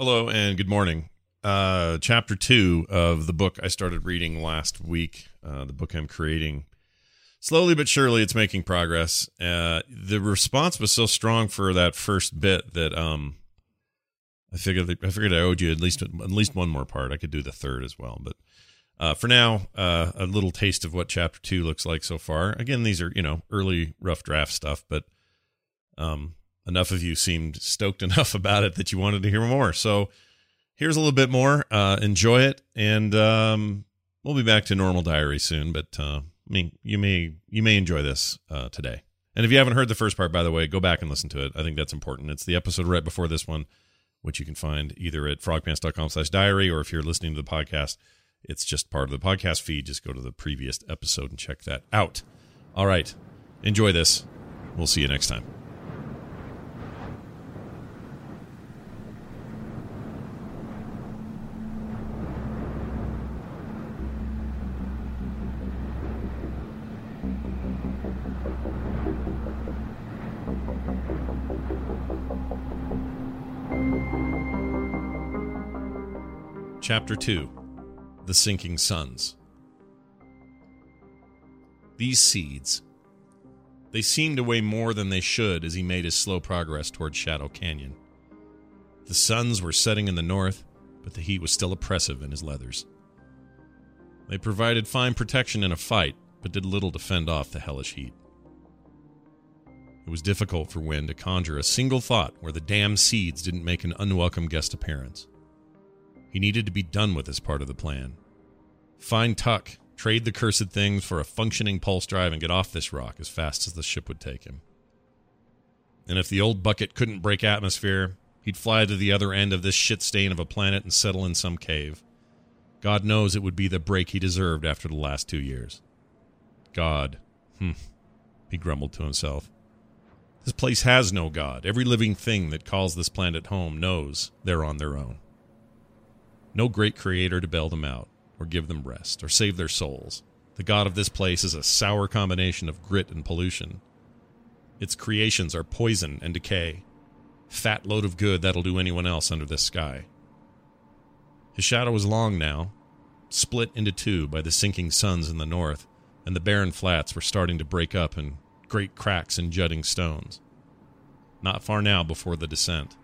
Hello and good morning. Uh, chapter two of the book I started reading last week. Uh, the book I'm creating. Slowly but surely, it's making progress. Uh, the response was so strong for that first bit that um, I figured I figured I owed you at least at least one more part. I could do the third as well, but uh, for now, uh, a little taste of what chapter two looks like so far. Again, these are you know early rough draft stuff, but um, enough of you seemed stoked enough about it that you wanted to hear more. So here's a little bit more. Uh, enjoy it, and um, we'll be back to normal diary soon. But uh, I mean, you may you may enjoy this uh, today. And if you haven't heard the first part, by the way, go back and listen to it. I think that's important. It's the episode right before this one, which you can find either at frogpants.com slash diary or if you're listening to the podcast, it's just part of the podcast feed. Just go to the previous episode and check that out. All right. Enjoy this. We'll see you next time. Chapter 2 The Sinking Suns. These seeds. They seemed to weigh more than they should as he made his slow progress toward Shadow Canyon. The suns were setting in the north, but the heat was still oppressive in his leathers. They provided fine protection in a fight, but did little to fend off the hellish heat. It was difficult for Wynne to conjure a single thought where the damned seeds didn't make an unwelcome guest appearance. He needed to be done with this part of the plan. Find Tuck, trade the cursed things for a functioning pulse drive, and get off this rock as fast as the ship would take him. And if the old bucket couldn't break atmosphere, he'd fly to the other end of this shit stain of a planet and settle in some cave. God knows it would be the break he deserved after the last two years. God. Hmm. He grumbled to himself. This place has no God. Every living thing that calls this planet home knows they're on their own. No great creator to bail them out, or give them rest, or save their souls. The God of this place is a sour combination of grit and pollution. Its creations are poison and decay. Fat load of good that'll do anyone else under this sky. His shadow was long now, split into two by the sinking suns in the north, and the barren flats were starting to break up in great cracks and jutting stones. Not far now before the descent.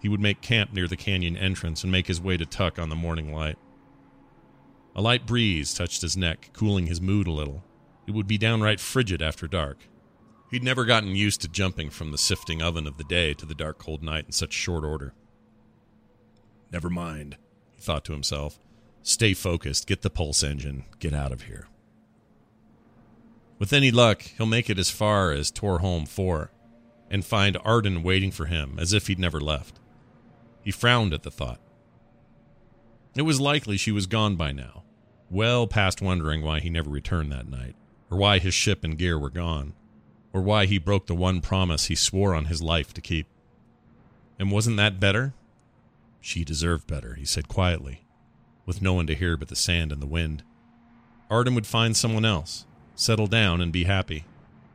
He would make camp near the canyon entrance and make his way to Tuck on the morning light. A light breeze touched his neck, cooling his mood a little. It would be downright frigid after dark. He'd never gotten used to jumping from the sifting oven of the day to the dark cold night in such short order. Never mind, he thought to himself. Stay focused, get the pulse engine, get out of here. With any luck, he'll make it as far as Torholm 4 and find Arden waiting for him as if he'd never left. He frowned at the thought. It was likely she was gone by now, well past wondering why he never returned that night, or why his ship and gear were gone. or why he broke the one promise he swore on his life to keep. And wasn't that better? She deserved better, he said quietly, with no one to hear but the sand and the wind. Arden would find someone else, settle down, and be happy.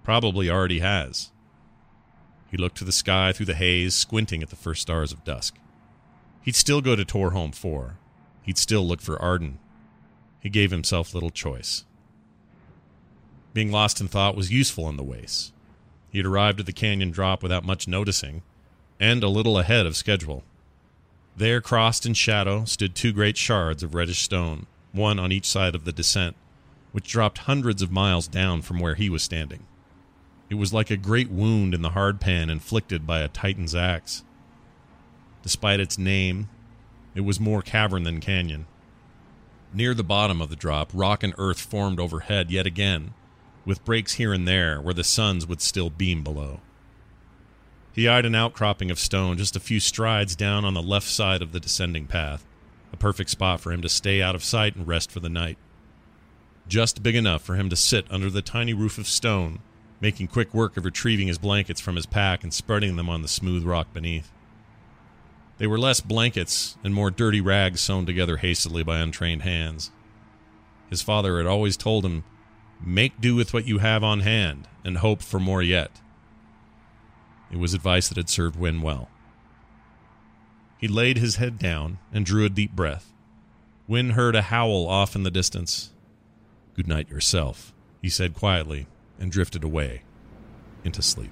Probably already has. He looked to the sky through the haze, squinting at the first stars of dusk. He'd still go to Torholm 4. He'd still look for Arden. He gave himself little choice. Being lost in thought was useful in the waste. He had arrived at the canyon drop without much noticing, and a little ahead of schedule. There, crossed in shadow, stood two great shards of reddish stone, one on each side of the descent, which dropped hundreds of miles down from where he was standing. It was like a great wound in the hardpan inflicted by a Titan's axe. Despite its name, it was more cavern than canyon. Near the bottom of the drop, rock and earth formed overhead yet again, with breaks here and there where the suns would still beam below. He eyed an outcropping of stone just a few strides down on the left side of the descending path, a perfect spot for him to stay out of sight and rest for the night. Just big enough for him to sit under the tiny roof of stone making quick work of retrieving his blankets from his pack and spreading them on the smooth rock beneath. They were less blankets and more dirty rags sewn together hastily by untrained hands. His father had always told him, Make do with what you have on hand and hope for more yet. It was advice that had served Win well. He laid his head down and drew a deep breath. Win heard a howl off in the distance. Good night yourself, he said quietly and drifted away into sleep.